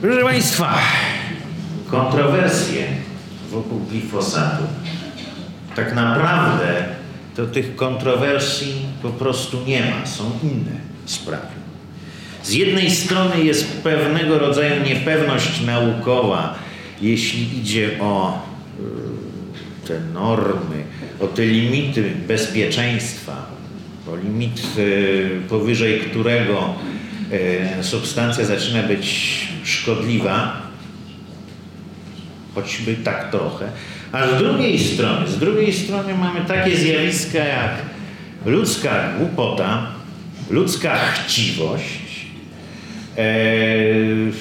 Proszę Państwa, kontrowersje wokół glifosatu. Tak naprawdę to tych kontrowersji po prostu nie ma, są inne sprawy. Z jednej strony jest pewnego rodzaju niepewność naukowa, jeśli idzie o y, te normy, o te limity bezpieczeństwa, o limit y, powyżej którego substancja zaczyna być szkodliwa, choćby tak trochę. A z drugiej strony, z drugiej strony mamy takie zjawiska jak ludzka głupota, ludzka chciwość, Eee,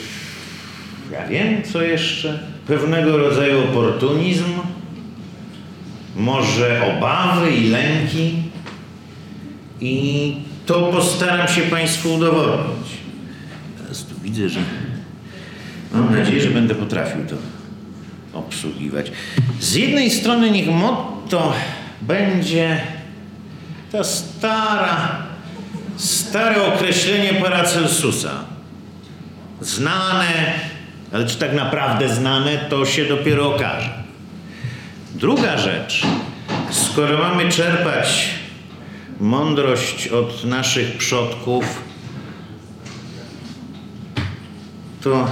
ja wiem, co jeszcze? Pewnego rodzaju oportunizm, może obawy i lęki. I to postaram się Państwu udowodnić. Teraz tu widzę, że mam nadzieję, że będę potrafił to obsługiwać. Z jednej strony niech motto będzie ta stara, stare określenie Paracelsusa znane, ale czy tak naprawdę znane, to się dopiero okaże. Druga rzecz, skoro mamy czerpać mądrość od naszych przodków, to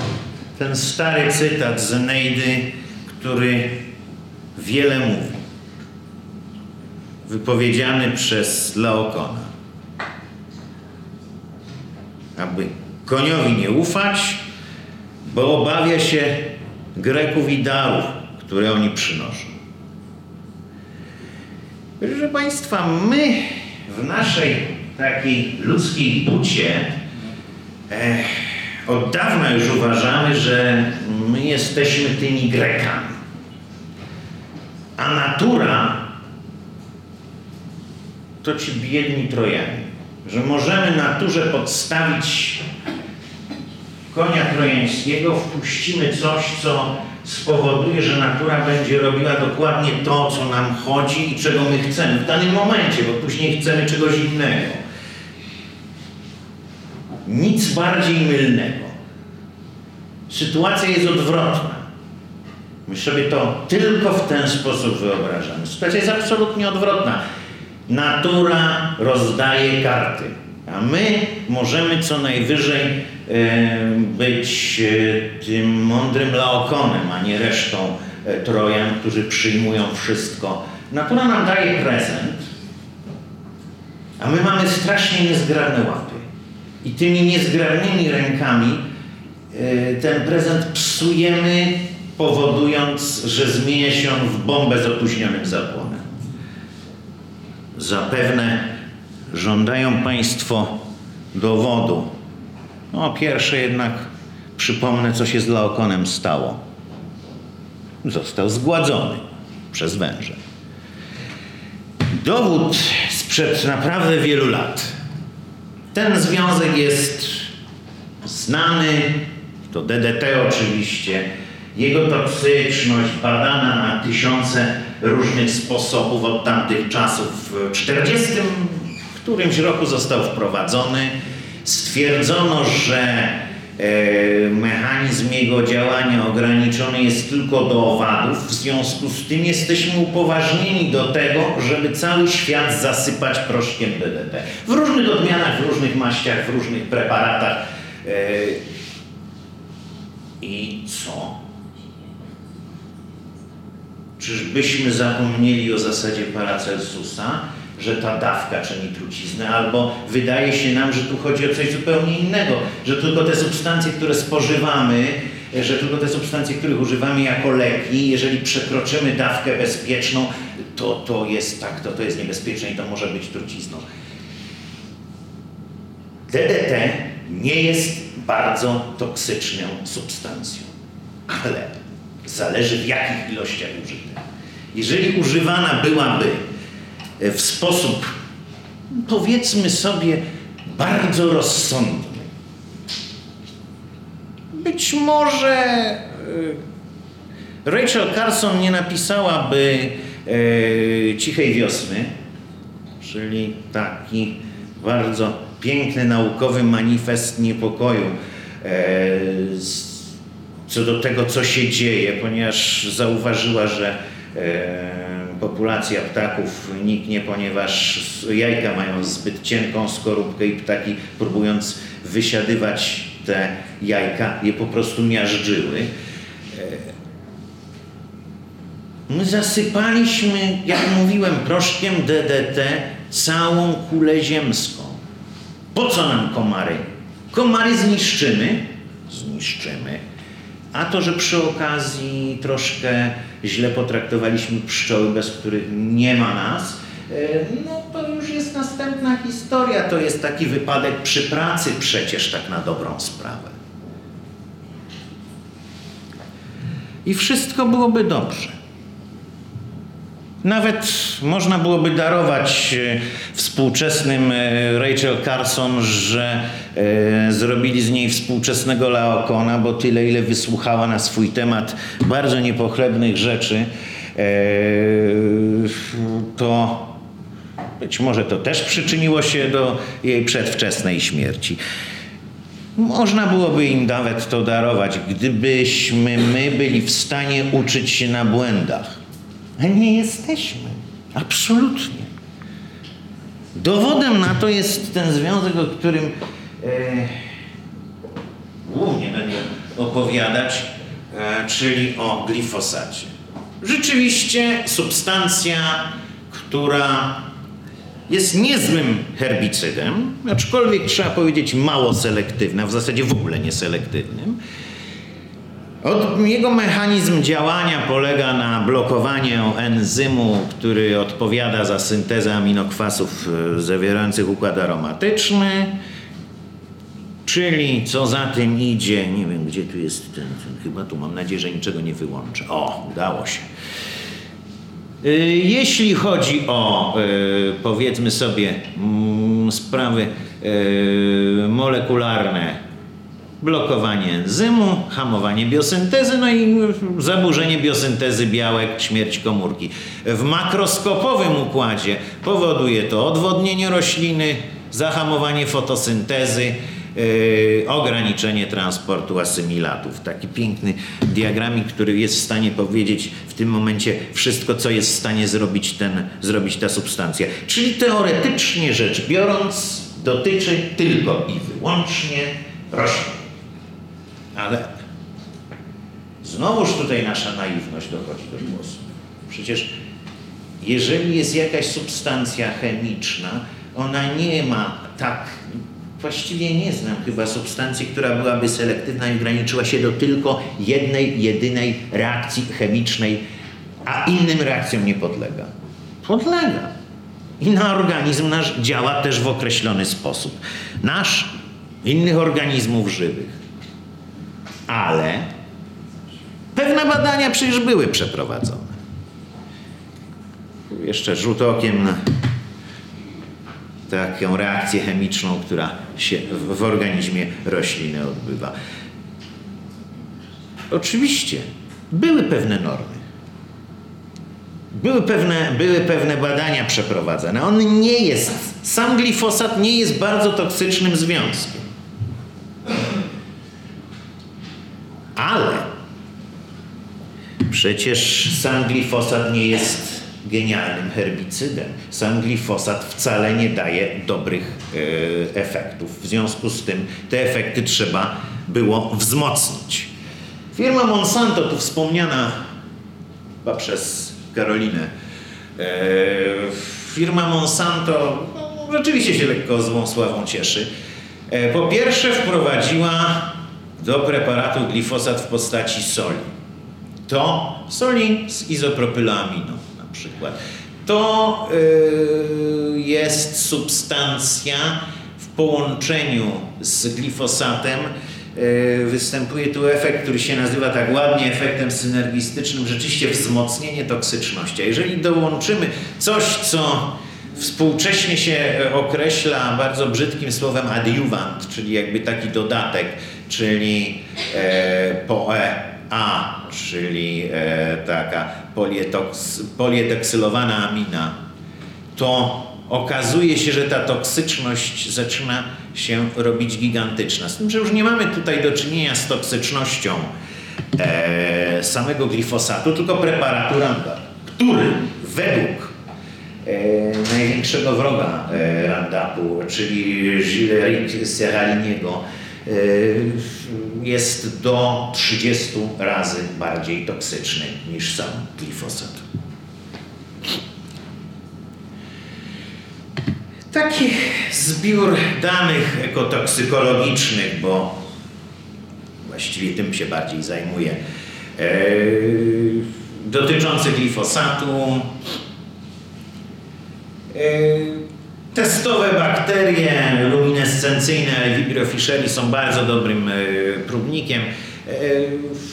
ten stary cytat z Eneidy, który wiele mówi, wypowiedziany przez Laokona. Aby koniowi nie ufać, bo obawia się Greków i darów, które oni przynoszą. Proszę Państwa, my w naszej takiej ludzkiej bucie e, od dawna już uważamy, że my jesteśmy tymi Grekami. A natura to ci biedni Trojanie. Że możemy naturze podstawić konia trojańskiego, wpuścimy coś, co spowoduje, że natura będzie robiła dokładnie to, co nam chodzi i czego my chcemy w danym momencie, bo później chcemy czegoś innego. Nic bardziej mylnego. Sytuacja jest odwrotna. My sobie to tylko w ten sposób wyobrażamy. Sytuacja jest absolutnie odwrotna. Natura rozdaje karty, a my możemy co najwyżej być e, tym mądrym Laokonem, a nie resztą e, Trojan, którzy przyjmują wszystko. Natura nam daje prezent, a my mamy strasznie niezgrabne łapy. I tymi niezgrabnymi rękami ten prezent psujemy, powodując, że zmienia się on w bombę z opóźnionym zapłonem. Zapewne żądają Państwo dowodu. No, pierwsze jednak przypomnę, co się z Laokonem stało. Został zgładzony przez węże. Dowód sprzed naprawdę wielu lat. Ten związek jest znany, to DDT oczywiście, jego toksyczność badana na tysiące różnych sposobów od tamtych czasów. W 40 którymś roku został wprowadzony. Stwierdzono, że e, mechanizm jego działania ograniczony jest tylko do owadów. W związku z tym jesteśmy upoważnieni do tego, żeby cały świat zasypać proszkiem DDT. W różnych odmianach, w różnych maściach, w różnych preparatach. E, I co? Czyżbyśmy zapomnieli o zasadzie Paracelsusa, że ta dawka czyni truciznę, albo wydaje się nam, że tu chodzi o coś zupełnie innego, że tylko te substancje, które spożywamy, że tylko te substancje, których używamy jako leki, jeżeli przekroczymy dawkę bezpieczną, to, to jest tak, to, to jest niebezpieczne i to może być trucizną. DDT nie jest bardzo toksyczną substancją, ale zależy w jakich ilościach użyte. Jeżeli używana byłaby w sposób, powiedzmy sobie, bardzo rozsądny, być może e, Rachel Carson nie napisałaby e, Cichej Wiosny, czyli taki bardzo piękny naukowy manifest niepokoju e, co do tego, co się dzieje, ponieważ zauważyła, że e, populacja ptaków niknie, ponieważ jajka mają zbyt cienką skorupkę i ptaki próbując wysiadywać te jajka je po prostu miażdżyły. E, My zasypaliśmy, jak mówiłem, proszkiem DDT całą kulę ziemską. Po co nam komary? Komary zniszczymy, zniszczymy. A to, że przy okazji troszkę źle potraktowaliśmy pszczoły, bez których nie ma nas, e, no to już jest następna historia. To jest taki wypadek przy pracy przecież tak na dobrą sprawę. I wszystko byłoby dobrze. Nawet można byłoby darować e, współczesnym e, Rachel Carson, że e, zrobili z niej współczesnego Laokona, bo tyle, ile wysłuchała na swój temat bardzo niepochlebnych rzeczy, to być może to też przyczyniło się do jej przedwczesnej śmierci. Można byłoby im nawet to darować, gdybyśmy my byli w stanie uczyć się na błędach. A nie jesteśmy. Absolutnie. Dowodem na to jest ten związek, o którym e, głównie będę opowiadać, e, czyli o glifosacie. Rzeczywiście substancja, która jest niezłym herbicydem, aczkolwiek trzeba powiedzieć mało selektywna, w zasadzie w ogóle nieselektywnym, od, jego mechanizm działania polega na blokowaniu enzymu, który odpowiada za syntezę aminokwasów e, zawierających układ aromatyczny, czyli co za tym idzie, nie wiem gdzie tu jest ten, ten chyba tu mam nadzieję, że niczego nie wyłączę. O, udało się. E, jeśli chodzi o, e, powiedzmy sobie, mm, sprawy molekularne, blokowanie enzymu, hamowanie biosyntezy, no i zaburzenie biosyntezy białek, śmierć komórki. W makroskopowym układzie powoduje to odwodnienie rośliny, zahamowanie fotosyntezy, Yy, ograniczenie transportu asymilatów. Taki piękny diagramik, który jest w stanie powiedzieć w tym momencie wszystko, co jest w stanie zrobić, ten, zrobić ta substancja. Czyli teoretycznie rzecz biorąc, dotyczy tylko i wyłącznie roślin. Ale znowuż tutaj nasza naiwność dochodzi do głosu. Przecież jeżeli jest jakaś substancja chemiczna, ona nie ma tak, właściwie nie znam chyba substancji, która byłaby selektywna i ograniczyła się do tylko jednej, jedynej reakcji chemicznej, a innym reakcjom nie podlega. Podlega. I na organizm nasz działa też w określony sposób. Nasz, innych organizmów żywych ale pewne badania przecież były przeprowadzone. Jeszcze rzut okiem na taką reakcję chemiczną, która się w, organizmie rośliny odbywa. Oczywiście były pewne normy. Były pewne, były pewne badania przeprowadzone. On nie jest, sam glifosat nie jest bardzo toksycznym związkiem. Ale przecież sam glifosat nie jest genialnym herbicydem. Sam glifosat wcale nie daje dobrych e, efektów. W związku z tym te efekty trzeba było wzmocnić. Firma Monsanto, tu wspomniana chyba przez Karolinę, e, firma Monsanto no, rzeczywiście się lekko złą sławą cieszy. E, po pierwsze wprowadziła do preparatu glifosat w postaci soli. To soli z izopropylaminu na przykład. To yy, jest substancja w połączeniu z glifosatem. Yy, występuje tu efekt, który się nazywa tak ładnie efektem synergistycznym, rzeczywiście wzmocnienie toksyczności. A jeżeli dołączymy coś, co współcześnie się określa bardzo brzydkim słowem adiuvant, czyli jakby taki dodatek, czyli e, POE-A, czyli e, taka polietoks, amina, to okazuje się, że ta toksyczność zaczyna się robić gigantyczna. Z tym, że już nie mamy tutaj do czynienia z toksycznością e, samego glifosatu, tylko preparatu Roundup, który według e, największego wroga e, czyli Gilles Serraliniego, jest do 30 razy bardziej toksyczny niż sam glifosat. Taki zbiór danych ekotoksykologicznych, bo właściwie tym się bardziej zajmuję, e, dotyczący glifosatu. Testowe bakterie luminescencyjne Vibrio fischeri są bardzo dobrym e, próbnikiem. E,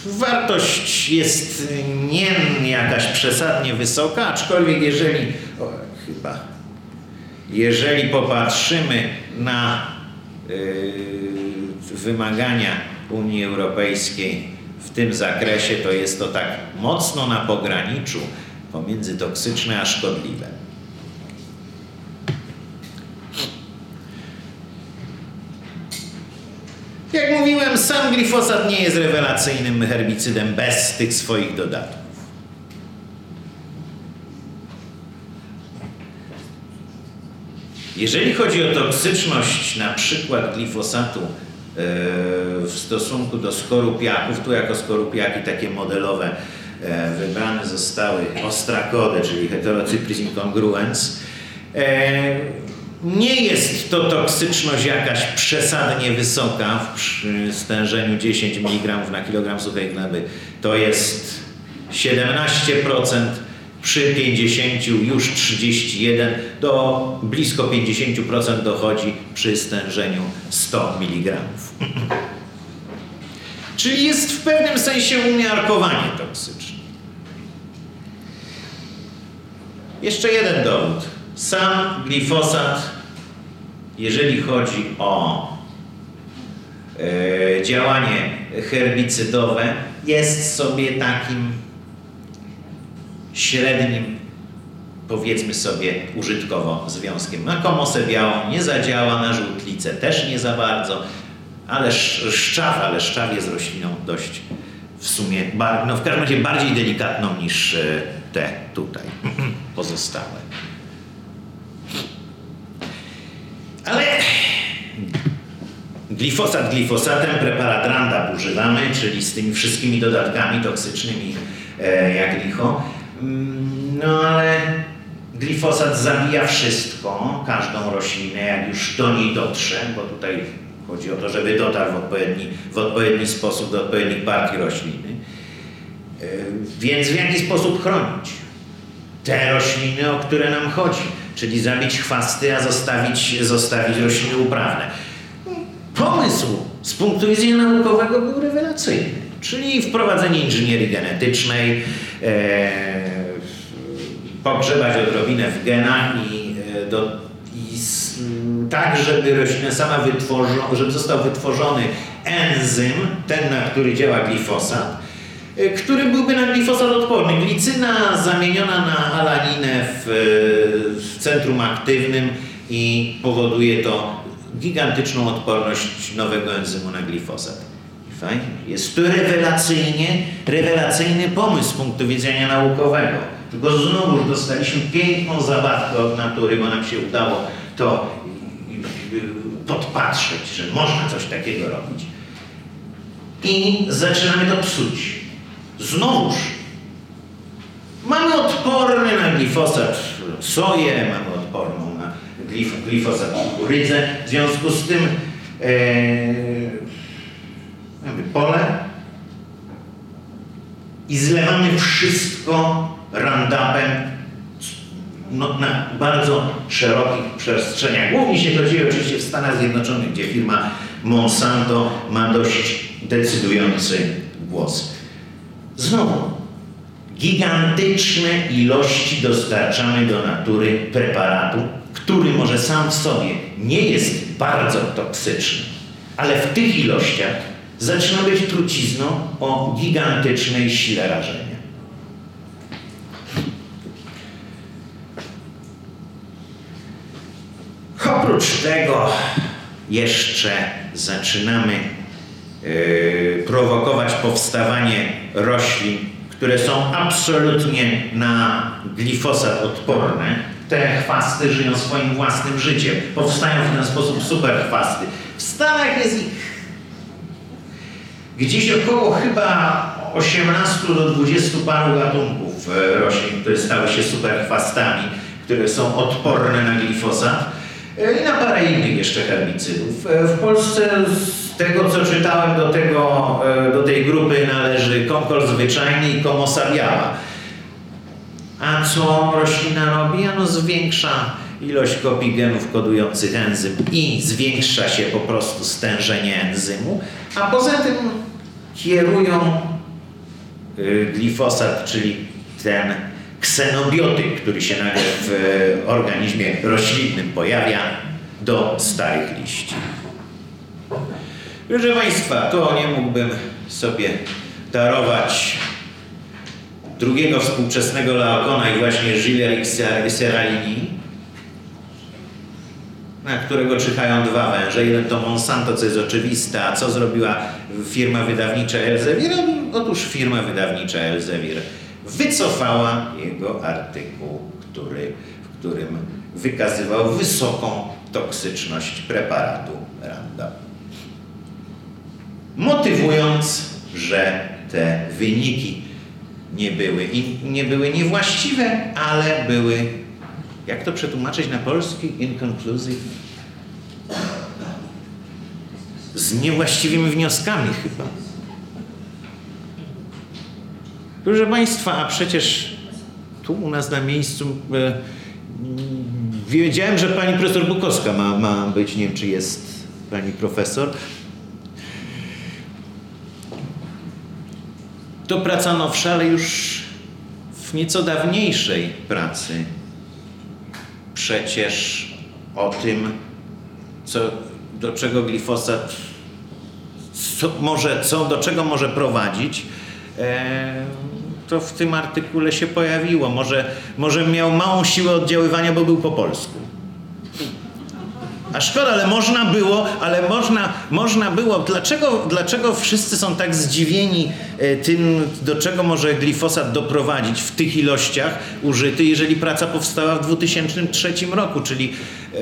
wartość jest nie jakaś przesadnie wysoka, aczkolwiek jeżeli, o, chyba jeżeli popatrzymy na yy, wymagania Unii Europejskiej w tym zakresie, to jest to tak mocno na pograniczu pomiędzy toksyczne a szkodliwe. Jak mówiłem, sam glifosat nie jest rewelacyjnym herbicydem bez tych swoich dodatków. Jeżeli chodzi o toksyczność na przykład glifosatu e, w stosunku do skorupiaków, tu jako skorupiaki takie modelowe e, wybrane zostały ostrakody, czyli heterocypris incongruens. E, nie jest to toksyczność jakaś przesadnie wysoka w stężeniu 10 mg na kilogram suchej gleby. To jest 17%, przy 50 już 31, do blisko 50% dochodzi przy stężeniu 100 mg. Czyli jest w pewnym sensie umiarkowanie toksyczne. Jeszcze jeden dowód. Sam glifosat, jeżeli chodzi o e, działanie herbicydowe, jest sobie takim średnim, powiedzmy sobie użytkowo związkiem. Na komosę białą nie zadziała, na żółtlicę też nie za bardzo, ale szczaw, ale szczaw jest rośliną dość w sumie, no w każdym razie bardziej delikatną niż e, te tutaj pozostałe. Ale glifosat glifosatem, preparat używamy, czyli z tymi wszystkimi dodatkami toksycznymi e, jak licho. Mm, no ale glifosat zabija wszystko, każdą roślinę, jak już do niej dotrze, bo tutaj chodzi o to, żeby dotarł w odpowiedni, w odpowiedni sposób do odpowiednich partii rośliny. E, więc w jaki sposób chronić te rośliny, o które nam chodzi? Czyli zabić chwasty, a zostawić, zostawić rośliny uprawne. Pomysł z punktu widzenia naukowego był rewelacyjny, czyli wprowadzenie inżynierii genetycznej, e, pogrzebać odrobinę w genach i, e, do, i tak, żeby roślina sama żeby został wytworzony enzym, ten na który działa glifosat, e, który byłby na glifosat odporny. Glicyna zamieniona na alaninę w, w centrum aktywnym i powoduje to gigantyczną odporność nowego enzymu na glifosat. Fajnie. Jest to rewelacyjnie, rewelacyjny pomysł z punktu widzenia naukowego. Tylko znowu dostaliśmy piękną zabawkę od natury, bo nam się udało to podpatrzeć, że można coś takiego robić. I zaczynamy to psuć. Znowuż mamy odporny na glifosat soję, mamy odporną glif glifosat kukurydzę. W związku z tym e, mamy pole i zlewamy wszystko randapem no, na bardzo szerokich przestrzeniach. Głównie się to dzieje oczywiście w Stanach Zjednoczonych, gdzie firma Monsanto ma dość decydujący głos. Znowu, gigantyczne ilości dostarczamy do natury preparatu, który może sam w sobie nie jest bardzo toksyczny, ale w tych ilościach zaczyna być trucizną o gigantycznej sile rażenia. Oprócz tego jeszcze zaczynamy yy, prowokować powstawanie roślin, które są absolutnie na glifosat odporne. Te chwasty żyją swoim własnym życiem. Powstają w ten sposób super chwasty. W Stanach jest ich gdzieś około chyba 18 do 20 paru gatunków e, roślin, które stały się super chwastami, które są odporne na glifosat e, i na parę innych jeszcze herbicydów. E, w Polsce z tego co czytałem do, tego, do tej grupy należy konkol zwyczajny i komosa biała. A co roślina robi? Ano zwiększa ilość kopii genów kodujących enzym i zwiększa się po prostu stężenie enzymu, a poza tym kierują y, glifosat, czyli ten ksenobiotyk, który się nagle w organizmie roślinnym pojawia, do starych liści. Proszę Państwa, to nie mógłbym sobie darować drugiego współczesnego Laokona i właśnie Gilles Seralini, na którego czyhają dwa węże. Jeden to Monsanto, co jest oczywiste, a co zrobiła firma wydawnicza Elsevier? Otóż firma wydawnicza Elsevier wycofała jego artykuł, który, w którym wykazywał wysoką toksyczność preparatu Roundup. Motywując, że te wyniki nie były, nie były niewłaściwe, ale były jak to przetłumaczyć na polski? Inconclusive? Z niewłaściwymi wnioskami chyba. Proszę Państwa, a przecież tu u nas na miejscu e, wiedziałem, że pani profesor Bukowska ma, ma być, nie wiem czy jest pani profesor. To praca nowsza, ale już w nieco dawniejszej pracy przecież o tym, co, do czego glifosat co, może, co, do czego może prowadzić, e, to w tym artykule się pojawiło. Może, może miał małą siłę oddziaływania, bo był po polsku. A szkoda, ale można było, ale można, można było. Dlaczego, dlaczego wszyscy są tak zdziwieni e, tym, do czego może glifosat doprowadzić w tych ilościach użyty, jeżeli praca powstała w 2003 roku, czyli e,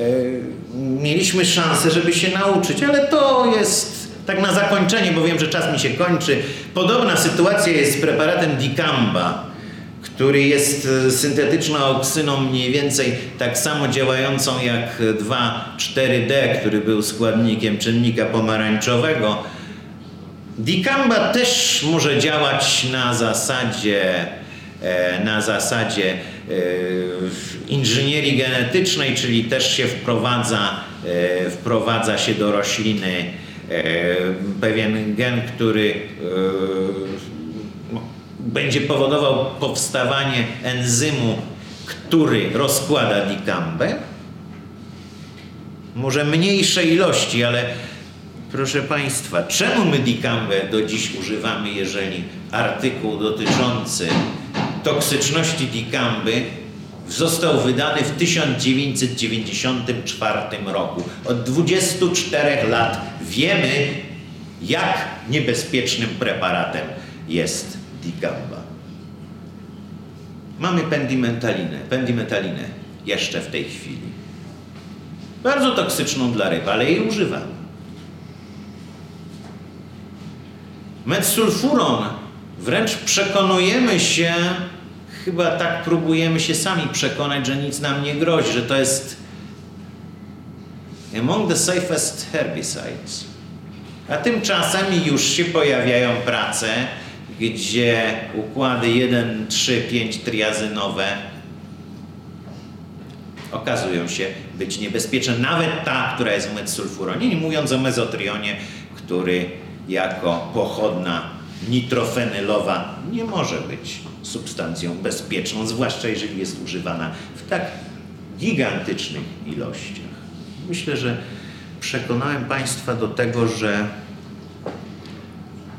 mieliśmy szansę, żeby się nauczyć, ale to jest tak na zakończenie, bo wiem, że czas mi się kończy. Podobna sytuacja jest z preparatem Dicamba który jest e, syntetyczną oksyną mniej więcej tak samo działającą jak 2,4-D, który był składnikiem czynnika pomarańczowego. Dicamba też może działać na zasadzie, e, na zasadzie e, inżynierii genetycznej, czyli też się wprowadza, wprowadza się do rośliny pewien gen, który będzie powodował powstawanie enzymu, który rozkłada dikambę. Może mniejsze ilości, ale proszę Państwa, czemu my dikambę do dziś używamy, jeżeli artykuł dotyczący toksyczności dikamby został wydany w 1994 roku. Od 24 lat wiemy, jak niebezpiecznym preparatem jest digamba. Mamy pendimentalinę, pendimetalinę jeszcze w tej chwili. Bardzo toksyczną dla ryb, ale jej używamy. Metsulfuron wręcz przekonujemy się, chyba tak próbujemy się sami przekonać, że nic nam nie grozi, że to jest among the safest herbicides. A tymczasem już się pojawiają prace, gdzie układy 1, 3, 5 triazynowe okazują się być niebezpieczne. Nawet ta, która jest w metsulfuronie, nie mówiąc o mezotrionie, który jako pochodna nitrofenylowa nie może być substancją bezpieczną, zwłaszcza jeżeli jest używana w tak gigantycznych ilościach. Myślę, że przekonałem Państwa do tego, że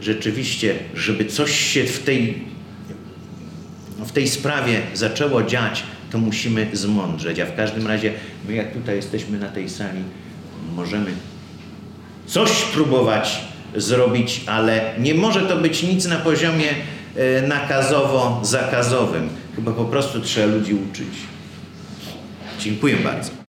rzeczywiście, żeby coś się w tej, w tej sprawie zaczęło dziać, to musimy zmądrzeć. A w każdym razie, my jak tutaj jesteśmy na tej sali, możemy coś próbować zrobić, ale nie może to być nic na poziomie e, nakazowo-zakazowym. Chyba po prostu trzeba ludzi uczyć. Dziękuję bardzo.